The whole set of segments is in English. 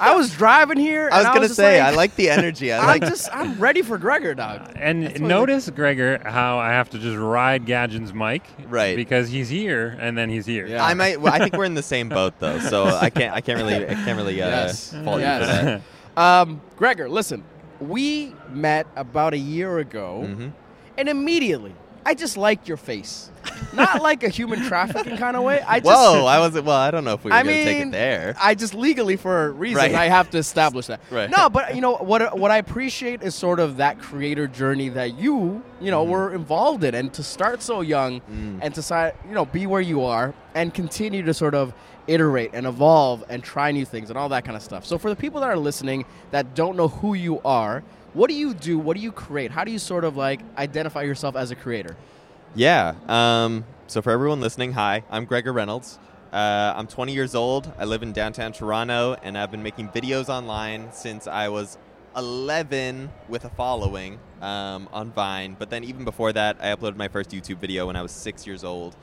I was driving here. I was gonna just say like, I like the energy. I I'm like just I'm ready for Gregor, dog. And That's what notice, Gregor, how I have to just ride Gadgen's mic, Right. Because he's here, and then he's here. Yeah. I might. Well, I think we're in the same boat though, so I can't. I can't really. I can't really uh, Yes. fault you for Yes. that. Um, Gregor, listen, we met about a year ago, Mhm. and immediately I just liked your face. Not like a human trafficking kind of way. I just, Whoa! I wasn't. Well, I don't know if we were I gonna take mean, it there. I just legally for a reason Right. I have to establish that. Right. No, but you know what? What I appreciate is sort of that creator journey that you, you know, were involved in, and to start so young, Mm. and to si- you know be where you are, and continue to sort of iterate and evolve and try new things and all that kind of stuff. So for the people that are listening that don't know who you are, what do you do? What do you create? How do you sort of like identify yourself as a creator? Yeah. Um, so for everyone listening, hi, I'm Gregor Reynolds. Uh, I'm 20 years old. I live in downtown Toronto, and I've been making videos online since I was 11 with a following um, on Vine. But then even before that, I uploaded my first YouTube video when I was six years old,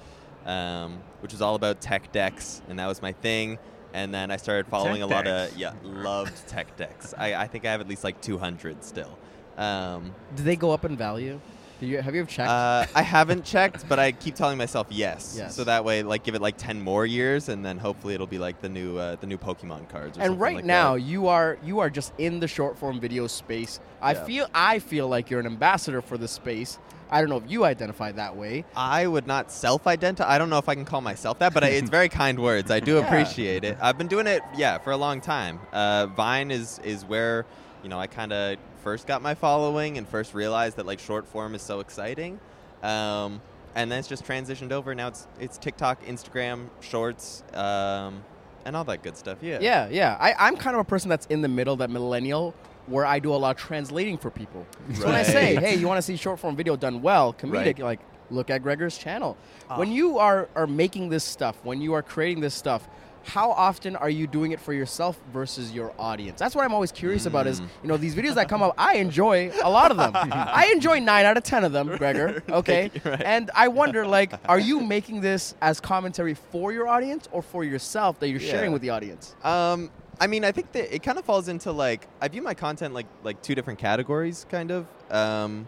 um, which was all about tech decks, and that was my thing. And then I started following Tech a lot decks. of yeah, loved tech decks. I, I think I have at least like 200 still. Um, Do they go up in value? Do you, have you ever checked? uh, I haven't checked, but I keep telling myself yes. Yes. So that way, like, give it like ten more years, and then hopefully it'll be like the new uh, the new Pokemon cards. Or and something right like now that. you are you are just in the short form video space. I Yeah. feel I feel like you're an ambassador for the space. I don't know if you identify that way. I would not self-identify. I don't know if I can call myself that, but I, it's very kind words. I do Yeah. appreciate it. I've been doing it, yeah, for a long time. Uh, Vine is is where you know I kind of first got my following and first realized that like short form is so exciting. Um, and then it's just transitioned over. Now it's it's TikTok, Instagram, Shorts, um, and all that good stuff. Yeah. Yeah, yeah. I, I'm kind of a person that's in the middle, that millennial, where I do a lot of translating for people. So when I say, hey, you want to see short form video done well, comedic, Right. like look at Gregor's channel. Ah. When you are are making this stuff, when you are creating this stuff. How often are you doing it for yourself versus your audience? That's what I'm always curious about. Is Mm. you know these videos that come up, I enjoy a lot of them. I enjoy nine out of ten of them, Gregor. Okay, right. and I wonder, like, are you making this as commentary for your audience or for yourself that you're sharing with the audience? Um, I mean, I think that it kind of falls into like I view my content like like two different categories, kind of. Um,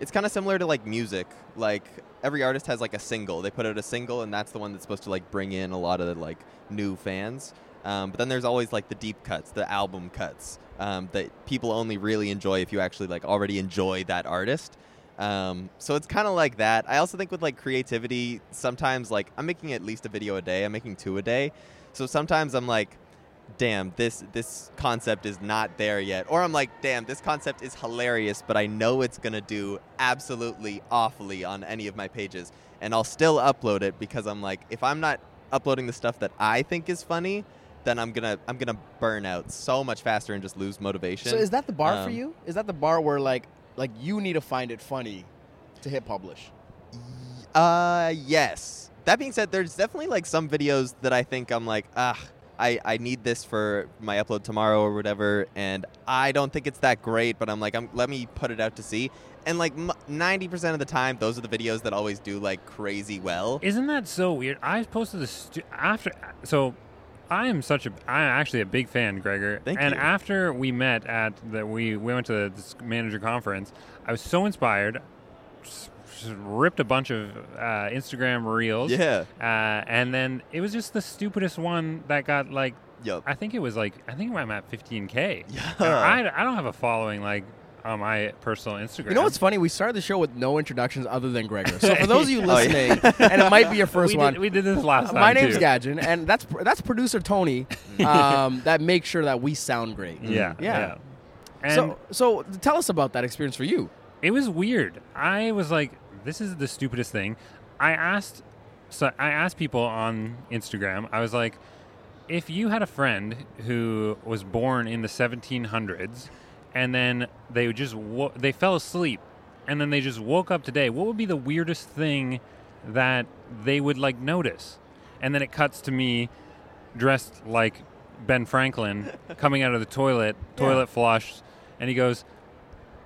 it's kind of similar to like music. Like every artist has like a single. They put out a single, and that's the one that's supposed to like bring in a lot of like new fans. Um, but then there's always like the deep cuts, the album cuts um, that people only really enjoy if you actually like already enjoy that artist. Um, so it's kind of like that. I also think with like creativity, sometimes like I'm making at least a video a day. I'm making two a day. So sometimes I'm like, damn, this this concept is not there yet. Or I'm like, damn, this concept is hilarious, but I know it's gonna do absolutely awfully on any of my pages. And I'll still upload it because I'm like, if I'm not uploading the stuff that I think is funny, then I'm gonna I'm gonna burn out so much faster and just lose motivation. So is that the bar for Um, you? Is that the bar where like like you need to find it funny to hit publish? Uh, yes. That being said, there's definitely like some videos that I think I'm like, ah, I, I need this for my upload tomorrow or whatever, and I don't think it's that great, but I'm like, I'm, let me put it out to see. And like m- 90% of the time, those are the videos that always do like crazy well. Isn't that so weird? I posted this stu- after. So, I am such a. I'm actually a big fan, Gregor. Thank and you. after we met at the we we went to this manager conference, I was so inspired. Just ripped a bunch of uh, Instagram reels. Yeah. Uh, and then it was just the stupidest one that got like. Yup. I think it was like I think I'm at 15k. Yeah. And I, I don't have a following like on my personal Instagram. You know what's funny? We started the show with no introductions other than Gregor. So for those of you Oh, yeah. listening, and it might be your first we one, Did, we did this last time. my name's too. Gadgen, and that's that's producer Tony. Um, that makes sure that we sound great. Yeah. Yeah. Yeah. And so so tell us about that experience for you. It was weird. I was like, "This is the stupidest thing." I asked, so I asked people on Instagram. I was like, "If you had a friend who was born in the 1700s, and then they just wo- they fell asleep, and then they just woke up today, what would be the weirdest thing that they would like notice?" And then it cuts to me dressed like Ben Franklin coming out of the toilet, toilet flush, and he goes,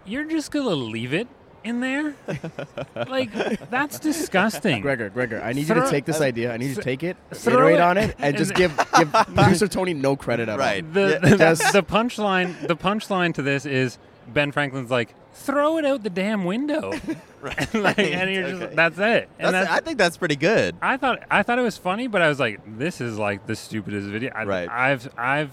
"You're just gonna leave it in there? like that's disgusting. Gregor, Gregor, I need you to take this uh, idea. I need you to take it, throw iterate it on it, and just give give producer Tony no credit at Right. all. The, Yeah. the, the punchline the punchline to this is Ben Franklin's like, throw it out the damn window. Right. like, and you're just that's it. And That's- that's, I think that's pretty good. I thought I thought it was funny, but I was like, this is like the stupidest video. I, Right. I've I've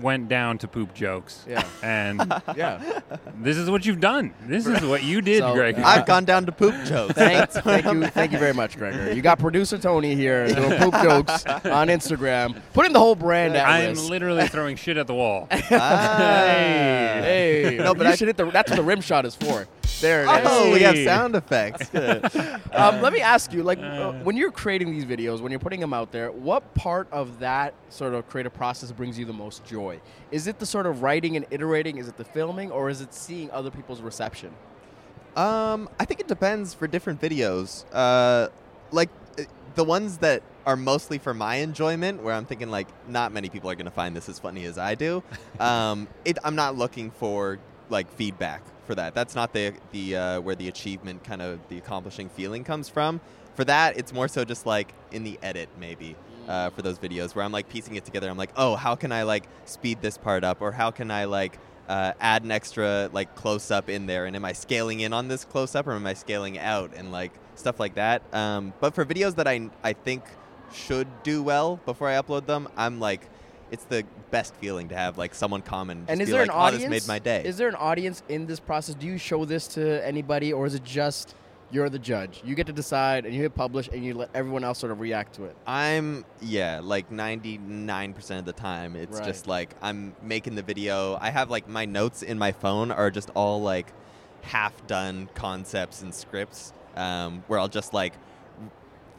went down to poop jokes. Yeah. And Yeah. this is what you've done. This is what you did, So, Greg. I've gone down to poop jokes. Thank, thank you, thank you very much, Gregor. You got producer Tony here doing poop jokes on Instagram, putting the whole brand at I'm risk. literally throwing shit at the wall. Ah. Hey, No, but you I- should hit the. That's what the rim shot is for. There it is. Oh, we have sound effects. Um, let me ask you, like, uh, when you're creating these videos, when you're putting them out there, what part of that sort of creative process brings you the most joy? Is it the sort of writing and iterating? Is it the filming, or is it seeing other people's reception? Um, I think it depends for different videos. Uh, like uh, the ones that are mostly for my enjoyment, where I'm thinking like not many people are gonna find this as funny as I do. um, it, I'm not looking for like feedback for that. That's not the the uh, where the achievement kind of the accomplishing feeling comes from. For that, it's more so just like in the edit maybe. Uh, for those videos where I'm like piecing it together, I'm like, oh, how can I like speed this part up, or how can I like uh, add an extra like close up in there and am i scaling in on this close up or am i scaling out and like stuff like that um, but for videos that i i think should do well before i upload them i'm like it's the best feeling to have like someone comment and, And is there like, an oh, audience? this made my day Is there an audience in this process? Do you show this to anybody, or is it just you're the judge? You get to decide, and you hit publish, and you let everyone else sort of react to it. I'm yeah, like 99% of the time it's Right. just like I'm making the video. I have like my notes in my phone are just all like half done concepts and scripts um, where I'll just like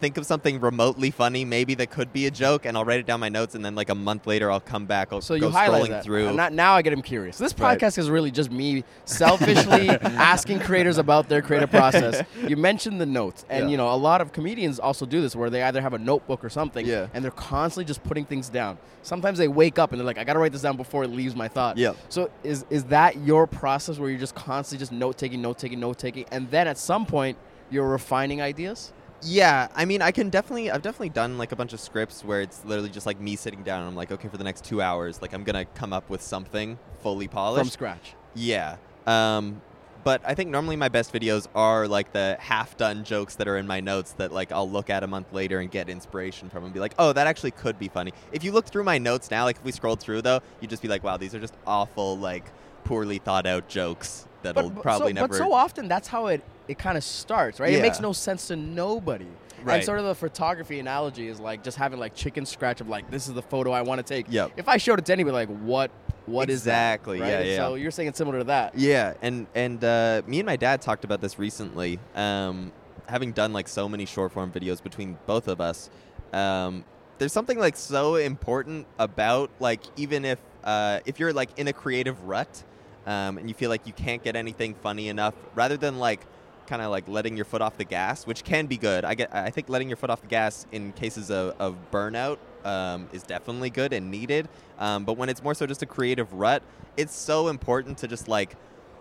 think of something remotely funny maybe that could be a joke and I'll write it down my notes and then like a month later I'll come back I'll So go you highlight scrolling that. through not- now I get him curious. This Right. podcast is really just me selfishly asking creators about their creative process. You mentioned the notes, and Yeah. you know a lot of comedians also do this, where they either have a notebook or something, Yeah. and they're constantly just putting things down. Sometimes they wake up and they're like, "I got to write this down before it leaves my thought." Yeah. So is is that your process where you're just constantly just note taking, note taking, note taking, and then at some point you're refining ideas? Yeah, I mean, I can definitely, I've definitely done like a bunch of scripts where it's literally just like me sitting down and I'm like, okay, for the next two hours, like I'm gonna come up with something fully polished. From scratch. Yeah. Um, but I think normally my best videos are like the half done jokes that are in my notes that like I'll look at a month later and get inspiration from and be like, oh, that actually could be funny. If you look through my notes now, like if we scrolled through though, you'd just be like, wow, these are just awful, like poorly thought out jokes that'll But, probably so, never. But so often that's how it, it kind of starts, right? It makes no sense to nobody. Right. And sort of the photography analogy is like just having like chicken scratch of like this is the photo I want to take. Yep. If I showed it to anybody, like what what Exactly, that? yeah, right? yeah. So you're saying it's similar to that. Yeah, and and uh, me and my dad talked about this recently. Um, having done like so many short form videos between both of us, um, there's something like so important about like even if uh, if you're like in a creative rut, um, and you feel like you can't get anything funny enough, rather than like kind of like letting your foot off the gas, which can be good. I get I think letting your foot off the gas in cases of, of burnout um, is definitely good and needed. Um, but when it's more so just a creative rut, it's so important to just like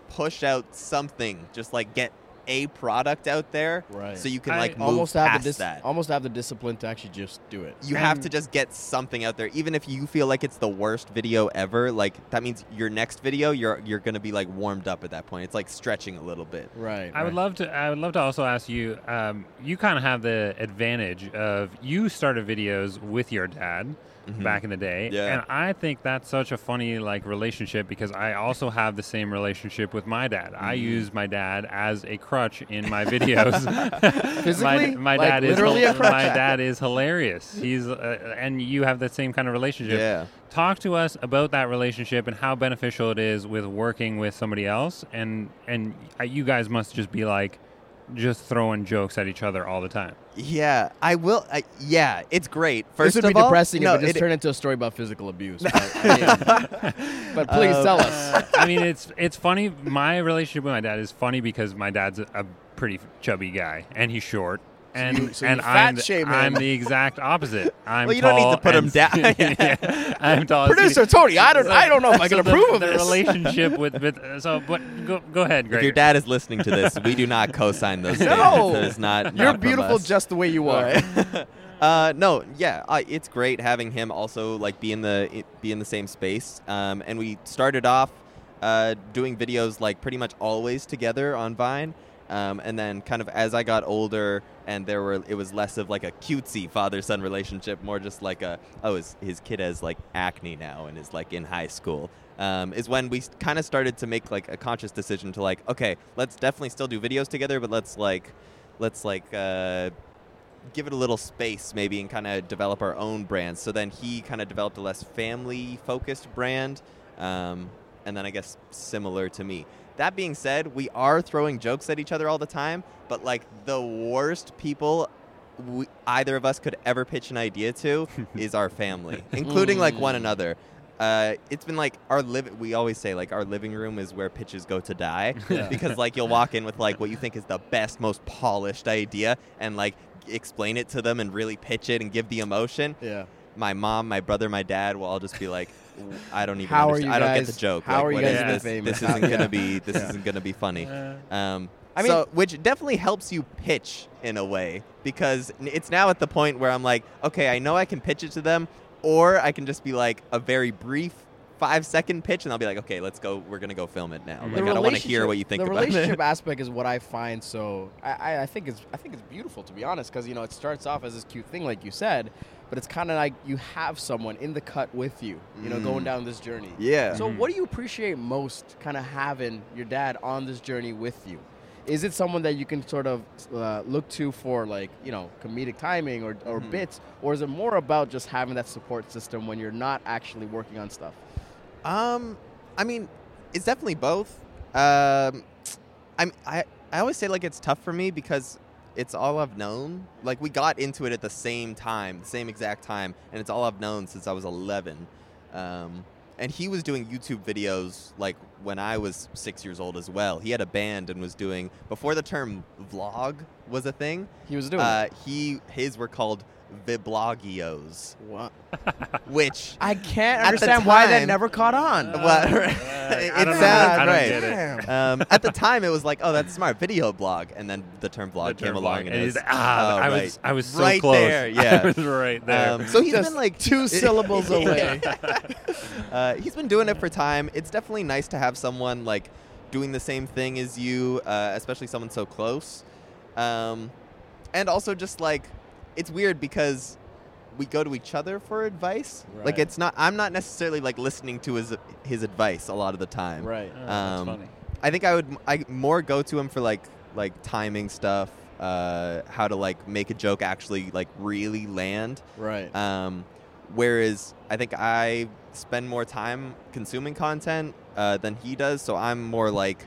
push out something, just like get a product out there, Right. so you can I like move almost have past the dis- that. almost have the discipline to actually just do it. You have to just get something out there, even if you feel like it's the worst video ever. Like that means your next video, you're you're gonna be like warmed up at that point. It's like stretching a little bit. Right. I would love to. I would love to also ask you. Um, you kind of have the advantage of you started videos with your dad back in the day, Yeah. and I think that's such a funny like relationship because I also have the same relationship with my dad. I use my dad as a crutch in my videos. Physically? my, my Like, dad is literally a crutch? my dad is hilarious. He's uh, and you have the same kind of relationship. Yeah. Talk to us about that relationship and how beneficial it is with working with somebody else, and and uh, you guys must just be like, just throwing jokes at each other all the time. Yeah, I will. I, yeah, it's great. First This First would of be all, depressing no, if it just it- turned into a story about physical abuse. But, I mean, but please Um, tell us. I mean, it's it's funny. My relationship with my dad is funny because my dad's a pretty chubby guy and he's short, and you- so and you fat I'm, the- shame him. I'm the exact opposite. I'm Well, you don't need to tall put him and down. skinny. Yeah, I'm tall. Producer. Tony, I don't, I don't know if I can So the- approve of the this. relationship with, with so. But go go ahead, Greg. If your dad is listening to this, we do not co-sign those No. statements. That is not. You're not beautiful us. just the way you are. Uh, no, yeah, uh, it's great having him also like be in the be in the same space. Um, and we started off uh, doing videos like pretty much always together on Vine. Um, and then kind of as I got older and there were it was less of like a cutesy father son relationship, more just like a oh his, his kid has like acne now and is like in high school. Um, is when we kind of started to make like a conscious decision to like okay let's definitely still do videos together, but let's like let's like uh, give it a little space maybe and kind of develop our own brands. So then he kind of developed a less family focused brand. Um, and then I guess similar to me. That being said, we are throwing jokes at each other all the time, but like the worst people we, either of us could ever pitch an idea to is our family, including like one Mm. another. Uh, it's been like our live. We always say like our living room is where pitches go to die Yeah. because like you'll walk in with like what you think is the best, most polished idea and like explain it to them and really pitch it and give the emotion. Yeah. My mom, my brother, my dad will all just be like, I don't even. How are understand. you I don't get the joke. how like, are you what guys is this? famous? This isn't gonna be. This Yeah. isn't gonna be funny. Um, I mean- so, which definitely helps you pitch in a way because it's now at the point where I'm like, okay, I know I can pitch it to them, or I can just be like a very brief five second pitch, and I'll be like, okay, let's go. We're gonna go film it now. Like, I don't want to hear what you think the about relationship it. aspect is what I find so I, I, I think it's I think it's beautiful to be honest because you know it starts off as this cute thing like you said, but it's kind of like you have someone in the cut with you, you know, going Mm. down this journey. Yeah. So Mhm. what do you appreciate most, kind of having your dad on this journey with you? Is it someone that you can sort of uh, look to for like you know comedic timing or, or Mhm. bits, or is it more about just having that support system when you're not actually working on stuff? Um, I mean, it's definitely both. Um, I'm I I always say like it's tough for me because it's all I've known. Like we got into it at the same time, the same exact time, and it's all I've known since I was 11. Um, and he was doing YouTube videos like when I was six years old as well. He had a band and was doing before the term vlog was a thing. He was doing Uh, he his were called viblogios, what? which I can't At the understand why that never caught on. Uh, Well, it I don't know. sounds right. get it. Um, at the time, it was like, oh, that's smart video blog, and then the term The vlog term came along, vlog. and It it is- was, ah, oh, I right. was I was so right close. there, yeah. I was right there. Um, so he's Just been like two syllables away. uh, he's been doing it for time. It's definitely nice to have someone like doing the same thing as you, uh, especially someone so close. Um, and also just like it's weird because we go to each other for advice. Like it's not. I'm not necessarily like listening to his his advice a lot of the time. right. Oh, that's um, funny. I think I would I more go to him for like like timing stuff, uh, how to like make a joke actually like really land. Right. Um, whereas I think I spend more time consuming content uh, than he does, so I'm more like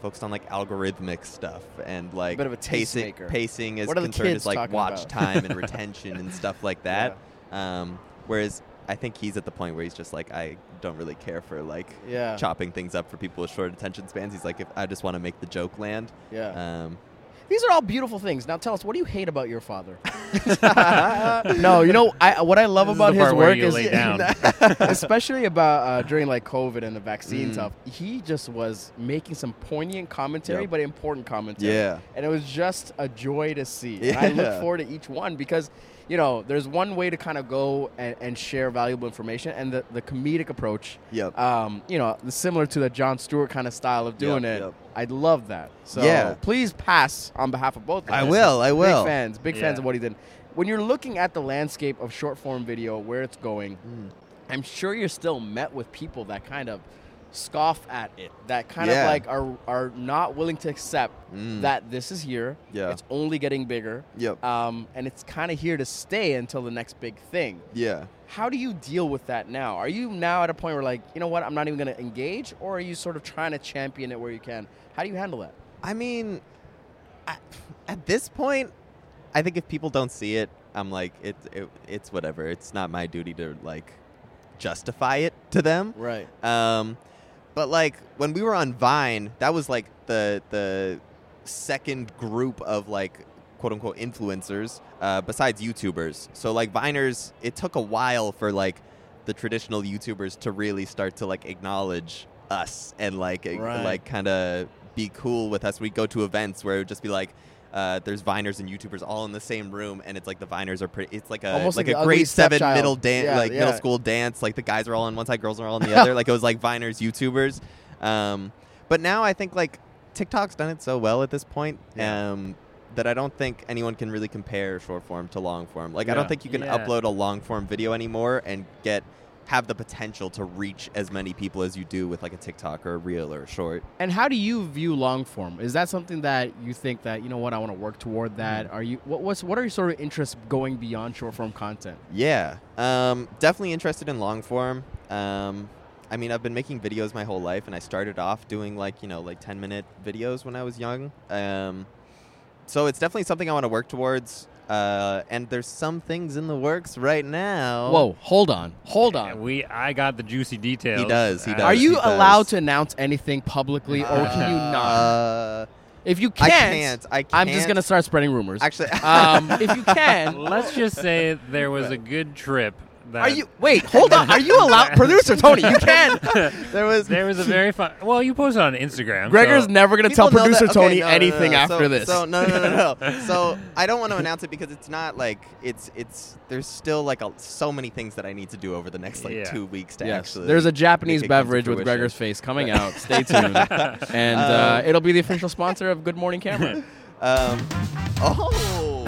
focused on like algorithmic stuff and like Bit of a pacing. Pacing is concerned as like watch about? time and retention and stuff like that. Um, whereas I think he's at the point where he's just like I don't really care for like yeah. chopping things up for people with short attention spans. He's like, if I just want to make the joke land. Yeah. Um, These are all beautiful things. Now tell us, what do you hate about your father? no, you know, I what I love This about his work is down. especially about uh, during like COVID and the vaccine Mm. stuff. He just was making some poignant commentary, Yep. but important commentary. yeah. and it was just a joy to see. And I look forward to each one because, you know, there's one way to kind of go and, and share valuable information, and the, the comedic approach, Yep. um, you know, similar to the Jon Stewart kind of style of doing Yep, it. yep. I love that. So Yeah. please pass on behalf of both. I guys. will. I will. Big fans, big fans of what he did. When you're looking at the landscape of short form video, where it's going, Mm. I'm sure you're still met with people that kind of scoff at it, that kind Yeah. of like are are not willing to accept Mm. that this is here. Yeah. It's only getting bigger. Yep. Um, and it's kind of here to stay until the next big thing. Yeah. How do you deal with that now? Are you now at a point where like, you know what, I'm not even going to engage, or are you sort of trying to champion it where you can? How do you handle that? I mean, I, at this point, I think if people don't see it, I'm like, it, it, it's whatever. It's not my duty to like justify it to them. Right. Um, but like when we were on Vine, that was like the the second group of like quote unquote influencers uh, besides YouTubers. So like Viners, it took a while for like the traditional YouTubers to really start to like acknowledge us and like Right. like kind of be cool with us. We'd go to events where it would just be like. Uh, there's Viners and YouTubers all in the same room, and it's like the Viners are pretty. It's like a Almost like, like a ugly grade seven stepchild. middle dance, Yeah, like yeah. middle school dance. Like the guys are all on one side, girls are all on the other. Like it was like Viners, YouTubers. Um, but now I think like TikTok's done it so well at this point Yeah. um, that I don't think anyone can really compare short form to long form. Like I don't think you can Yeah. upload a long form video anymore and get have the potential to reach as many people as you do with like a TikTok or a reel or a short. And how do you view long form? Is that something that you think that you know what I want to work toward? That Mm-hmm. are you? What, what's what are your sort of interests going beyond short form content? Yeah, um, definitely interested in long form. Um, I mean, I've been making videos my whole life, and I started off doing like you know like ten minute videos when I was young. Um, so it's definitely something I want to work towards. Uh, and there's some things in the works right now. Whoa, hold on, hold on. We I got the juicy details. He does, he Uh, does. Are you he does. allowed to announce anything publicly, or can you not? Uh, If you can't, can't. I can't. I'm just gonna start spreading rumors. actually. um, if you can, Let's just say there was a good trip. That are you? Wait, hold on. Are you allowed, producer Tony? You can. there was There was a very fun. Well, you posted on Instagram. Gregor's so- never gonna People tell know that- producer okay, Tony no, no, no, anything no. after so, this. So no, no, no, no, no. so I don't want to announce it because it's not like it's it's. There's still like a, so many things that I need to do over the next like Yeah. two weeks to Yes, actually. there's a Japanese make it come to beverage with fruition. Gregor's face coming out. Stay tuned, and uh, Um, it'll be the official sponsor of Good Morning Camera. Um, oh,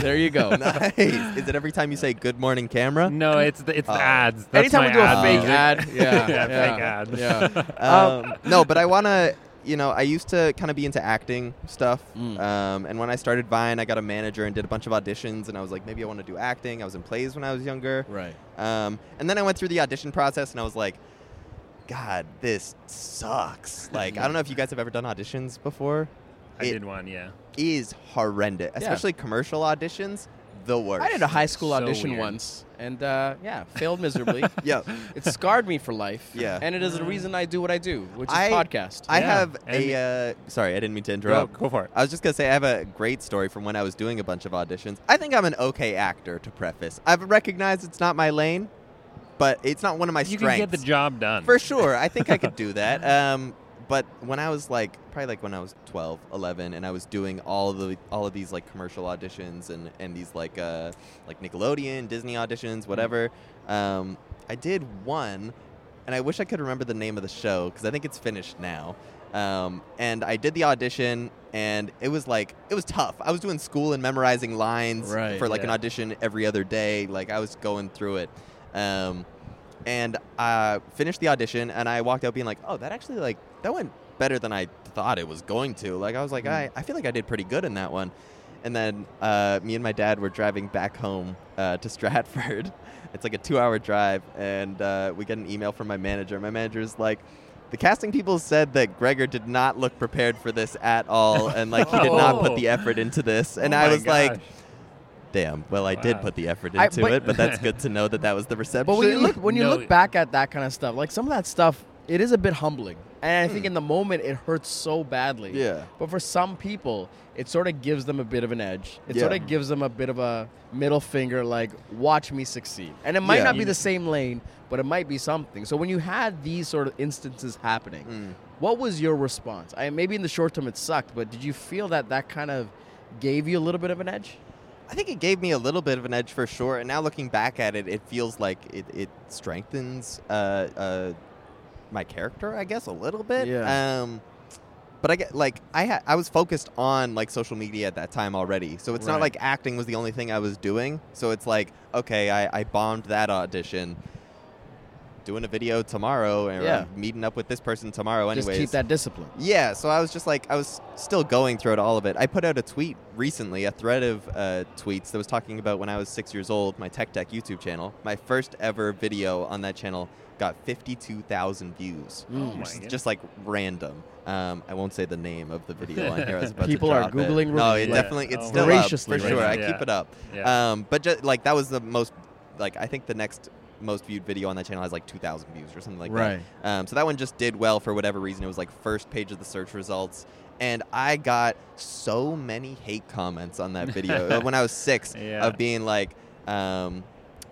There you go. nice. Is it every time you say "Good morning, camera"? No, it's the, it's Oh. the ads. That's Anytime we do a ad fake ad, yeah, yeah, yeah, fake ad. yeah. Um, no, but I want to. You know, I used to kind of be into acting stuff. Mm. Um, and when I started Vine, I got a manager and did a bunch of auditions. And I was like, maybe I want to do acting. I was in plays when I was younger. Right. Um, and then I went through the audition process and I was like, God, this sucks. Like, I don't know if you guys have ever done auditions before. I It did one, yeah. Is horrendous, especially commercial auditions. The worst. I did a high school So audition weird. once, and uh, yeah, failed miserably. Yeah. it scarred me for life. Yeah. and it is the reason I do what I do, which is I- podcast. I Yeah, have and- a. Uh, sorry, I didn't mean to Go, interrupt. go for it. I was just gonna say I have a great story from when I was doing a bunch of auditions. I think I'm an okay actor. To preface, I've recognized it's not my lane, but it's not one of my You strengths. can get the job done. For sure, I think I could do that. Um, but when I was like, probably like when I was 12, 11, and I was doing all of the all of these like commercial auditions and and these like uh like Nickelodeon, Disney auditions, whatever. Um, I did one, and I wish I could remember the name of the show because I think it's finished now. Um, and I did the audition, and it was like it was tough. I was doing school and memorizing lines Right, for like an audition every other day. Like I was going through it. Um, and I finished the audition, and I walked out being like, "Oh, that actually like that went better than I thought it was going to." Like I was like, Mm. I, I feel like I did pretty good in that one. And then uh, me and my dad were driving back home uh, to Stratford. It's like a two-hour drive, and uh, we get an email from my manager. My manager's like. The casting people said that Gregor did not look prepared for this at all, and like he did not put the effort into this. And Oh I my was like, "Damn, well, I did put the effort I- into but- it, but that's good to know that that was the reception." But when you look when you No. look back at that kind of stuff, like some of that stuff, it is a bit humbling. And I think in the moment it hurts so badly. Yeah. But for some people, it sort of gives them a bit of an edge. It Yeah. sort of gives them a bit of a middle finger, like, watch me succeed. And it might Yeah. not be the same lane, but it might be something. So when you had these sort of instances happening, Mm. what was your response? I maybe in the short term it sucked, but did you feel that that kind of gave you a little bit of an edge? I think it gave me a little bit of an edge for sure. And now looking back at it, it feels like it, it strengthens uh, uh, my character, I guess, a little bit. Yeah. Um, but I get like I ha- I was focused on like social media at that time already, so it's not like acting was the only thing I was doing. So it's like okay, I, I bombed that audition. Doing a video tomorrow, and Yeah. Meeting up with this person tomorrow. Anyways, Just keep that discipline. yeah, so I was just like, I was still going through throughout all of it. I put out a tweet recently, a thread of uh, tweets that was talking about when I was six years old, my Tech Deck YouTube channel. My first ever video on that channel got 52,000 views. Oh my is just like random. Um, I won't say the name of the video on here. I was about to People are drop it. Googling No, it yeah. definitely, it's Oh, still up, for sure. now. I keep it up. Yeah. Um, but just, like that was the most, like I think the next most viewed video on that channel has like 2,000 views or something like Right. that. Um, so that one just did well for whatever reason. It was like first page of the search results. And I got so many hate comments on that video uh, when I was six Yeah. of being like, um,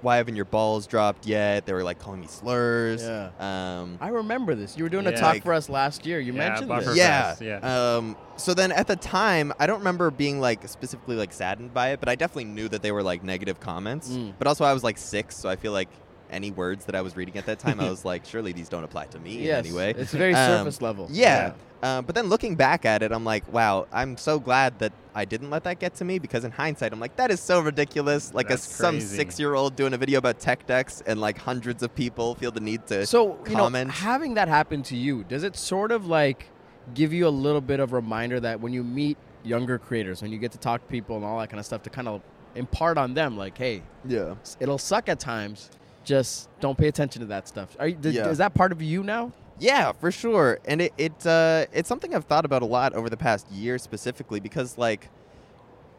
why haven't your balls dropped yet? They were like calling me slurs. Yeah. Um, I remember this. You were doing a talk Like- for us last year. You Yeah, mentioned Buffer this. yeah. Fest, yeah. Um, so then at the time, I don't remember being like specifically like saddened by it, but I definitely knew that they were like negative comments. Mm. But also, I was like six, so I feel like any words that I was reading at that time, I was like, surely these don't apply to me Yes. in any way. It's very Um, surface level. Yeah. Uh, but then looking back at it, I'm like, wow, I'm so glad that I didn't let that get to me because in hindsight, I'm like, that is so ridiculous. Like a, That's some crazy. six year old doing a video about tech decks and like hundreds of people feel the need to. So you know, comment. having that happen to you, does it sort of like give you a little bit of reminder that when you meet younger creators, when you get to talk to people and all that kind of stuff, to kind of impart on them, like, hey, yeah. it'll suck at times. Just don't pay attention to that stuff. Are you, does, Yeah. Is that part of you now? Yeah, for sure. And it, it uh, it's something I've thought about a lot over the past year specifically because like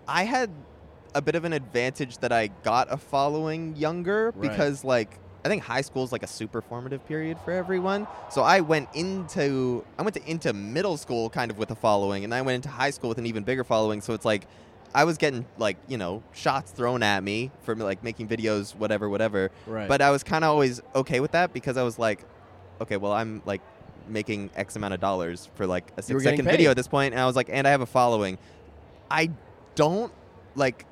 I had a bit of an advantage that I got a following younger Right. because like I think high school is like a super formative period for everyone. So I went into I went to into middle school kind of with a following and I went into high school with an even bigger following. So it's like I was getting like, you know, shots thrown at me for like making videos whatever whatever. Right. But I was kind of always okay with that because I was like, okay, well, I'm like making X amount of dollars for like a six second paid. video at this point, and I was like, and I have a following. I don't like.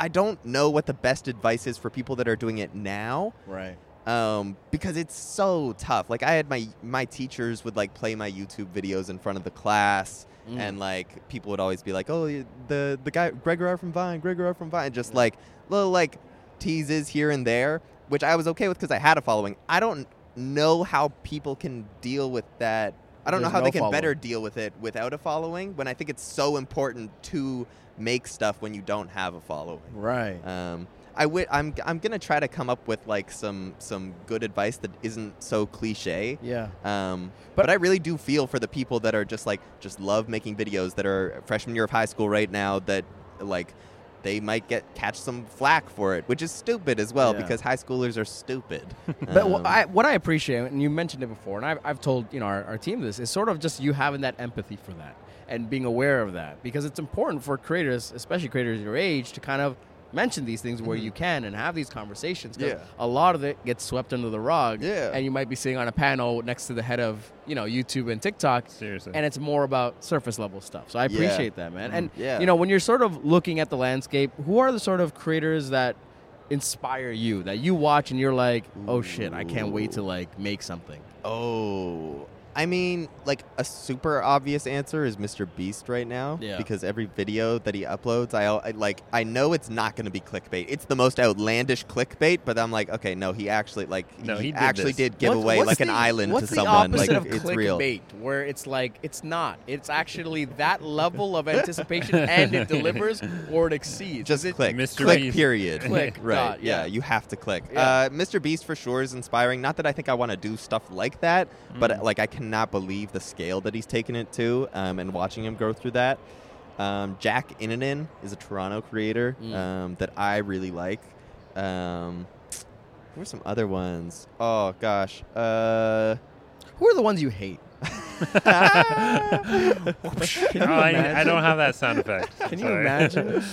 I don't know what the best advice is for people that are doing it now, right. Um, because it's so tough. Like I had my my teachers would like play my YouTube videos in front of the class, Mm. and like people would always be like, "Oh, the the guy Gregor from Vine, Gregor from Vine," just like little like teases here and there, which I was okay with because I had a following. I don't know how people can deal with that. I don't know how no they can better deal with it without a following. When I think it's so important to make stuff when you don't have a following. Right. Um, I wi- I'm I'm gonna try to come up with like some some good advice that isn't so cliche. yeah. Um, But- but, I really do feel for the people that are just like just love making videos that are freshman year of high school right now that like they might get catch some flack for it, which is stupid as well Yeah. because high schoolers are stupid. But Um, what I, what I appreciate, and you mentioned it before, and I've, I've told you know our, our team this, is sort of just you having that empathy for that and being aware of that because it's important for creators, especially creators your age, to kind of mention these things where Mhm. you can and have these conversations. 'cause Yeah. a lot of it gets swept under the rug. Yeah. and you might be sitting on a panel next to the head of you know YouTube and TikTok, Seriously. and it's more about surface level stuff. So I Yeah. appreciate that, man. And Yeah. you know, when you're sort of looking at the landscape, who are the sort of creators that inspire you that you watch and you're like, oh shit, I can't wait to like make something. Oh, I mean, like a super obvious answer is Mr. Beast right now. Yeah. Because every video that he uploads, I, I like. I know it's not going to be clickbait. It's the most outlandish clickbait, but I'm like, okay, no, he actually like No, he did actually this. did give What's- away what's like an island what's to the someone. opposite Like of it's real. where it's like it's not. It's actually that level of anticipation, and it delivers or it exceeds. Just it- click. Mr. Click. Beast. Period. Click, Right. dot, yeah. yeah. You have to click. Yeah. Uh, Mr. Beast for sure is inspiring. Not that I think I want to do stuff like that, but Mm. like I cannot believe the scale that he's taken it to, um, and watching him go through that. Um, Jack Innanen is a Toronto creator Mm. um, that I really like. Um, who are some other ones? Oh gosh. Uh, Who are the ones you hate? Can you I, I don't have that sound effect. Can you imagine?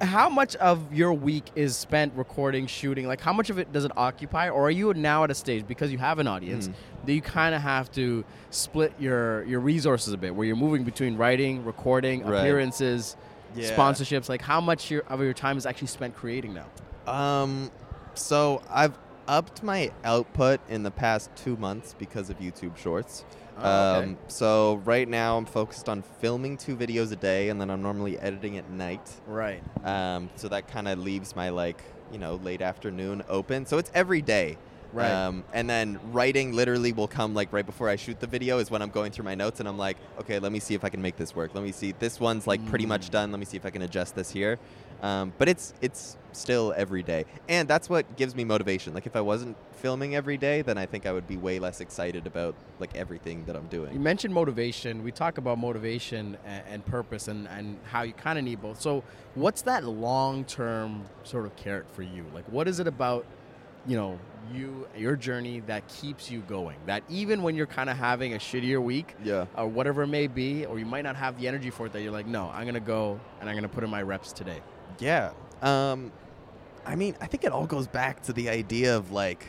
How much of your week is spent recording, shooting? Like, how much of it does it occupy? Or are you now at a stage because you have an audience Mm. that you kind of have to split your your resources a bit, where you're moving between writing, recording, Right. appearances, Yeah. sponsorships? Like, how much your, of your time is actually spent creating now? Um, so I've upped my output in the past two months because of YouTube Shorts. Oh, okay. Um, so right now I'm focused on filming two videos a day, and then I'm normally editing at night. right. Um, so that kind of leaves my like you know late afternoon open. So it's every day. Right. Um, and then writing literally will come like right before I shoot the video is when I'm going through my notes and I'm like, okay, let me see if I can make this work. Let me see this one's like pretty much Mm. done. Let me see if I can adjust this here. Um, but it's it's still every day, and that's what gives me motivation. Like if I wasn't filming every day, then I think I would be way less excited about like everything that I'm doing. You mentioned motivation. We talk about motivation and, and purpose and, and how you kind of need both. So, what's that long term sort of carrot for you? Like, what is it about you know, you your journey that keeps you going. That even when you're kind of having a shittier week Yeah. or whatever it may be, or you might not have the energy for it, that you're like, no, I'm gonna go and I'm gonna put in my reps today. Yeah. Um, I mean, I think it all goes back to the idea of like,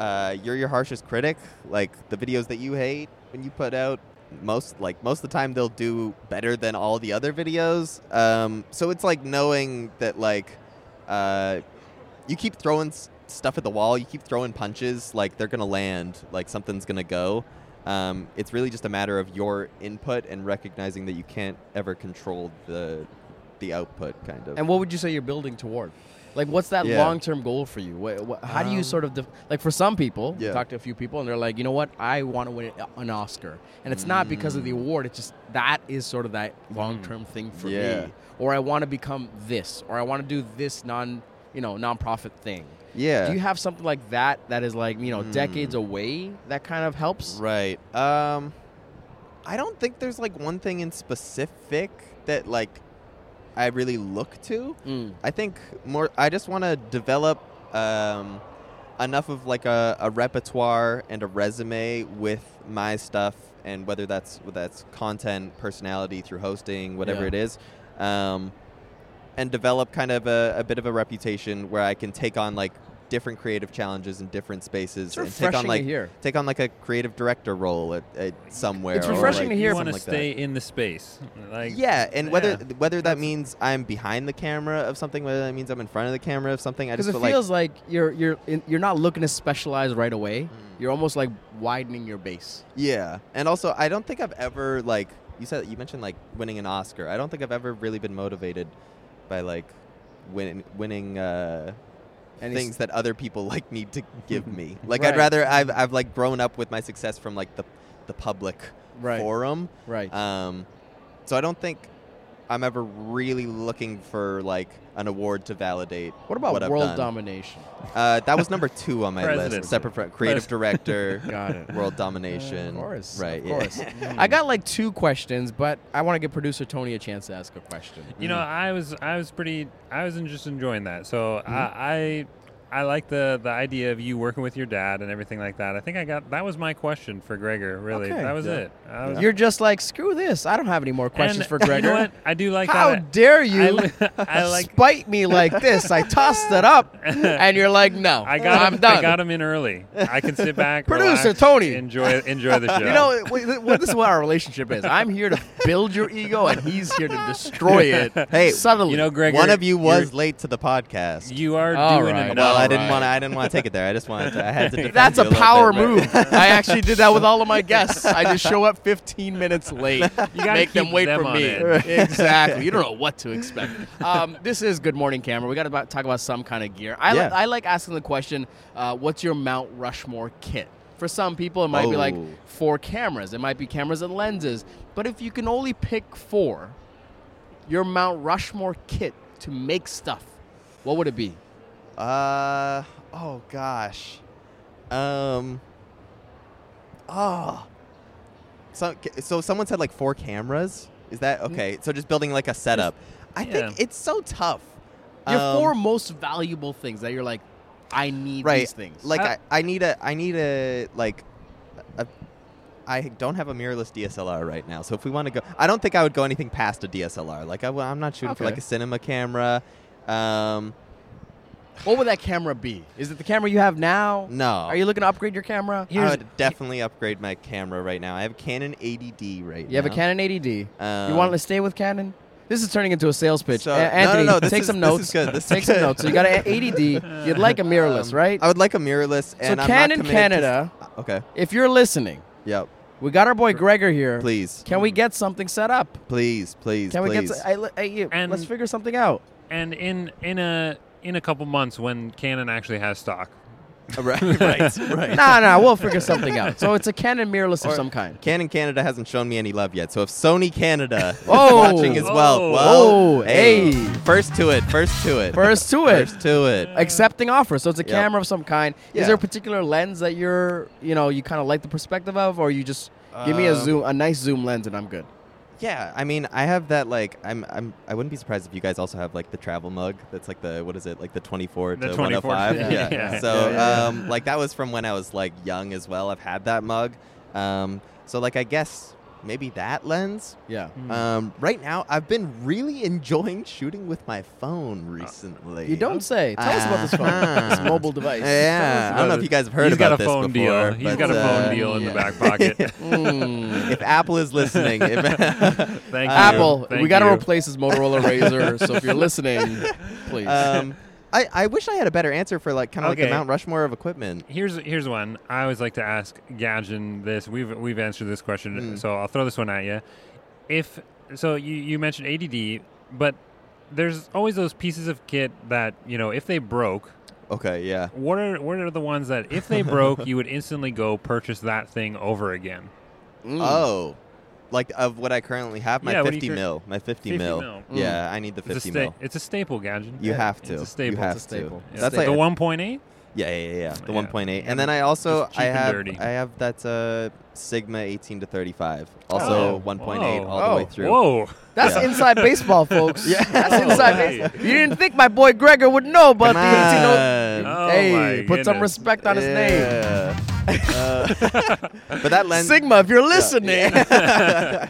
uh, you're your harshest critic. Like the videos that you hate when you put out, most like most of the time they'll do better than all the other videos. Um, so it's like knowing that like, uh, you keep throwing s- stuff at the wall, you keep throwing punches, like they're gonna land, like something's gonna go. Um, it's really just a matter of your input and recognizing that you can't ever control the the output, kind of. And what would you say you're building toward? Like, what's that Yeah. long-term goal for you? What, what, how do you Um, sort of def- like for some people? Yeah. Talk to a few people, and they're like, you know what? I want to win an Oscar, and it's not because of the Mm. award. It's just that is sort of that long-term thing for Yeah. me. Or I want to become this, or I want to do this non, you know, non-profit thing. yeah. Do you have something like that that is like you know Mm. decades away that kind of helps? Right. Um, I don't think there's like one thing in specific that like I really look to. Mm. I think more. I just want to develop um, enough of like a, a repertoire and a resume with my stuff, and whether that's whether that's content, personality through hosting, whatever Yeah. it is, um, and develop kind of a, a bit of a reputation where I can take on like different creative challenges in different spaces It's and take refreshing on like to hear. take on like a creative director role at, at somewhere. It's or, refreshing like, to hear You from want to something like that. stay in the space, like Yeah, and whether Yeah. whether that means I'm behind the camera of something, whether that means I'm in front of the camera of something, I Because just it feel feels like, you're you're in, you're not looking to specialize right away. Mm. You're almost like widening your base. yeah, and also I don't think I've ever like you said you mentioned like winning an Oscar. I don't think I've ever really been motivated by like win, winning uh, And things that other people like need to give me. Like Right. I'd rather I've I've like grown up with my success from like the the public Right. forum. Right. Um, so I don't think I'm ever really looking for like an award to validate. what about what I've world done. domination? Uh, that was number two on my list. Presidency. Separate from creative director, Got it. world domination. Of course. Right. Of yeah. course. I got like two questions, but I want to give producer Tony a chance to ask a question. You know, I was I was pretty I was just enjoying that. So Mm-hmm. I, I I like the the idea of you working with your dad and everything like that. I think I got that was my question for Gregor. Really, Okay. that was Yeah. it. I was, You're just like, screw this. I don't have any more questions and for Gregor. You know what? I do like How that. dare you I, I like. spite me like this? I tossed it up, and you're like, no, I got I'm him. done. I got him in early. I can sit back. Producer relax, Tony. enjoy enjoy the show. You know, wait, wait, this is what our relationship is. I'm here to build your ego, and he's here to destroy it. Hey, subtly. you know, Gregor. One of you was late to the podcast. You are All doing right. enough. well, I didn't Alright. want. to. I didn't want to take it there. I just wanted to. I had to. defend That's a little power bit, move. I actually did that with all of my guests. I just show up 15 minutes late, You gotta make them wait them for me. exactly. You don't know what to expect. Um, this is Good Morning Camera. We got to talk about some kind of gear. I, Yeah. like, I like asking the question, uh, "What's your Mount Rushmore kit?" For some people, it might be like Oh. four cameras. It might be cameras and lenses. But if you can only pick four, your Mount Rushmore kit to make stuff, what would it be? Uh oh gosh. Um. Oh. So so someone said like four cameras. Is that Mm-hmm. okay? So just building like a setup. I think it's so tough. Your Um, four most valuable things that you're like, I need right. these things. Like Uh, I, I need a I need a like a, I don't have a mirrorless DSLR right now. So if we want to go I don't think I would go anything past a DSLR. Like I, am not shooting for like a cinema camera. Um What would that camera be? Is it the camera you have now? no. Are you looking to upgrade your camera? I would definitely upgrade my camera right now. I have a Canon 80D right now. You have a Canon 80D. Um, you want to stay with Canon? This is turning into a sales pitch. So- A- no, no, Anthony, no, this take is- some this notes. is good, this is take some good. notes. So you got an 80D. You'd like a mirrorless, Um, right? I would like a mirrorless. And so I'm Canon not committed to- Canada, okay. if you're listening, Yep. we got our boy Gregor here. Please. Can we get something set up? Please. Please. Can we please. get? To, I, I, I- And- let's figure something out. And in in a in a couple months when Canon actually has stock. right. Right. Right. nah, nah, we'll figure something out. So it's a Canon mirrorless of Or- some kind. Canon Canada hasn't shown me any love yet. So if Sony Canada is Oh. watching as well, Oh. well, Oh, hey, hey. first to it. First to it. First to it. First to it. accepting offers. So it's a Yep. camera of some kind. Is Yeah. there a particular lens that you're, you know, you kind of like the perspective of, or you just give me a Uh, zoom, a nice zoom lens, and I'm good? Yeah, I mean, I have that like I'm I'm I wouldn't be surprised if you guys also have like the travel mug that's like the what is it like the 24 The to 24 105. yeah, yeah. So yeah. um like that was from when I was like young as well. I've had that mug. Um so like I guess maybe that lens. Yeah. Hmm. Um right now I've been really enjoying shooting with my phone recently. You don't say. Tell us about this phone, Uh-huh. this mobile device. Yeah, I don't know if you guys have heard He's about got a this phone before. deal. He's but, got a phone uh, deal in yeah. the back pocket. Mm. If Apple is listening, if Thank you. Apple, Thank we got to replace his Motorola Razr. so if you're listening, please. um, I, I wish I had a better answer for like kind of like the Mount Rushmore of equipment. Here's here's one. I always like to ask Gadgen this. We've we've answered this question, Mm. so I'll throw this one at you. If so, you you mentioned 80D, but there's always those pieces of kit that you know if they broke. Okay, yeah. What are what are the ones that if they broke, you would instantly go purchase that thing over again? Mm. Oh, like of what I currently have, my Yeah, what do you 50 cur- mil, my 50, 50 mil. mil. Yeah, I need the It's 50 sta- mil. it's a staple, Gadgen. You have It's to. a staple. You have It's a to. staple. Yeah, That's the like 1.8. yeah, yeah, yeah, yeah. The Yeah. 1.8, and then I also I have dirty. I have that uh, Sigma 18 to 35, also Oh, 1.8 whoa. all the way Oh, through. Whoa! That's Yeah. inside baseball, folks. Yeah. That's Oh, inside hey. baseball. You didn't think my boy Gregor would know about Come the on. Oh, hey, my put some respect on his name. Yeah. Uh, but that lens, Sigma, if you're listening. uh,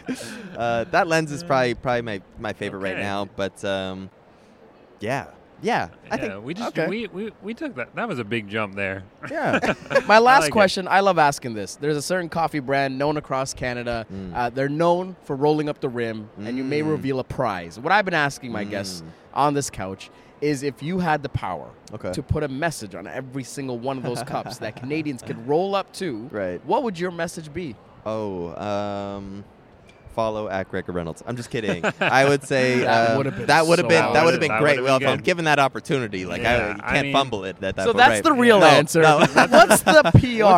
that lens is probably probably my, my favorite right now. But um, yeah, yeah, I yeah, think we just okay. we, we we took that. That was a big jump there. Yeah. My last like it. question, I love asking this. There's a certain coffee brand known across Canada. Mm. Uh, they're known for rolling up the rim, and you may Mm. reveal a prize. What I've been asking my guests Mm. on this couch is if you had the power Okay. to put a message on every single one of those cups that Canadians could roll up to, Right. what would your message be? Oh, um, follow at Gregor Reynolds. I'm just kidding. I would say That uh, would've been that would have so been that would have been great. Well, been if I'm given that opportunity, like I, Yeah, you I can't mean- fumble it at that. so that's right. the real No, answer. no. What's the PR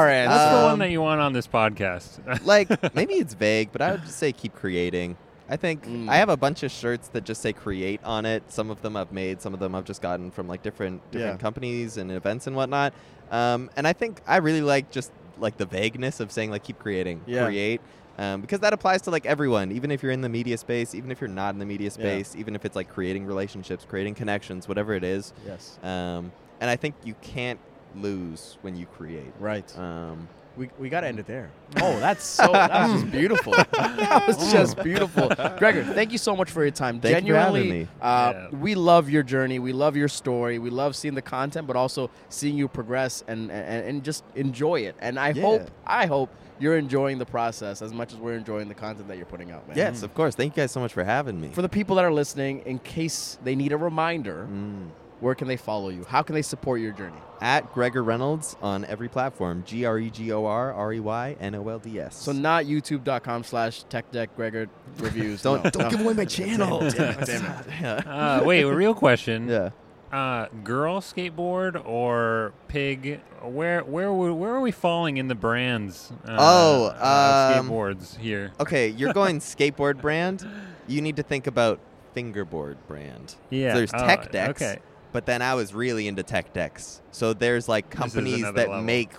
answer? That's the Um, one that you want on this podcast. like maybe it's vague, but I would just say keep creating. I think Mm. I have a bunch of shirts that just say create on it. Some of them I've made, some of them I've just gotten from like different different Yeah. companies and events and whatnot. Um, and I think I really like just like the vagueness of saying like keep creating, Yeah. create. Um, because that applies to like everyone, even if you're in the media space, even if you're not in the media space, even if it's like creating relationships, creating connections, whatever it is. yes. Um, and I think you can't lose when you create. Right. Um, We, we got to end it there. Oh, that's so, that was just beautiful. that was just beautiful. Gregor, thank you so much for your time. Thank you for having Genuinely, me. Uh, Yeah. we love your journey. We love your story. We love seeing the content, but also seeing you progress and, and, and just enjoy it. And I Yeah. hope, I hope you're enjoying the process as much as we're enjoying the content that you're putting out, man. yes, of course. Thank you guys so much for having me. For the people that are listening, in case they need a reminder, Mm. Where can they follow you? How can they support your journey? At Gregor Reynolds on every platform. G R E G O R R E Y N O L D S. So not youtube.com slash tech deck Gregor reviews. don't No, don't no. give away my channel. Damn it, damn it. Yeah. uh, wait, a real question. yeah. Uh, girl skateboard or pig? Where where where are we falling in the brands? Uh, Oh, of um, skateboards here. Okay, you're going skateboard brand. You need to think about fingerboard brand. Yeah. So there's oh, tech decks. Okay. But then I was really into tech decks. So there's like companies that level. make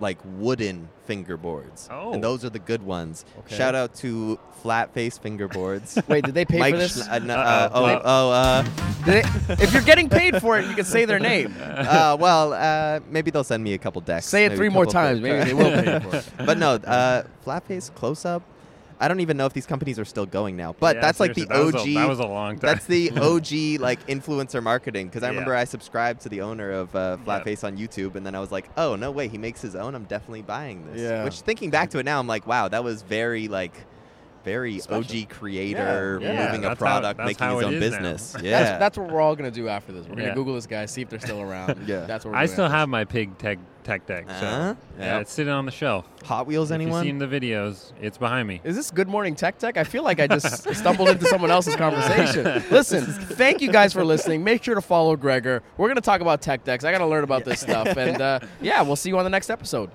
like wooden fingerboards. Oh. And those are the good ones. Okay. Shout out to Flat Face Fingerboards. Wait, did they pay Mike for this? Schn- uh, no, Uh-oh. uh, oh, Wait. oh, uh, they- if you're getting paid for it, you can say their name. uh, well, uh, maybe they'll send me a couple decks. Say it maybe three more times. Maybe they will pay for it. but no, uh, flat face close up. I don't even know if these companies are still going now. But Yeah, that's like the seriously, OG. That was a, that was a long time. that's the OG like influencer marketing because I Yeah. remember I subscribed to the owner of uh, Yeah. Flatface on YouTube, and then I was like, oh no way, he makes his own. I'm definitely buying this. Yeah. Which thinking back to it now, I'm like, wow, that was very like. Very Special. OG creator, Yeah, yeah. moving a That's how- product, that's making how his it own is now. business. Yeah, That's, that's what we're all gonna do after this. We're gonna Yeah. Google this guy, see if they're still around. Yeah. that's what we're I doing still after have my pig tech tech deck. So Uh-huh. yeah, Yep. it's sitting on the shelf. Hot Wheels. If you've Anyone? seen the videos, it's behind me. this. Is this Good Morning Tech Tech? I feel like I just stumbled into someone else's conversation. Listen, thank you guys for listening. Make sure to follow Gregor. We're gonna talk about tech decks. I gotta learn about this stuff, and uh, yeah, we'll see you on the next episode.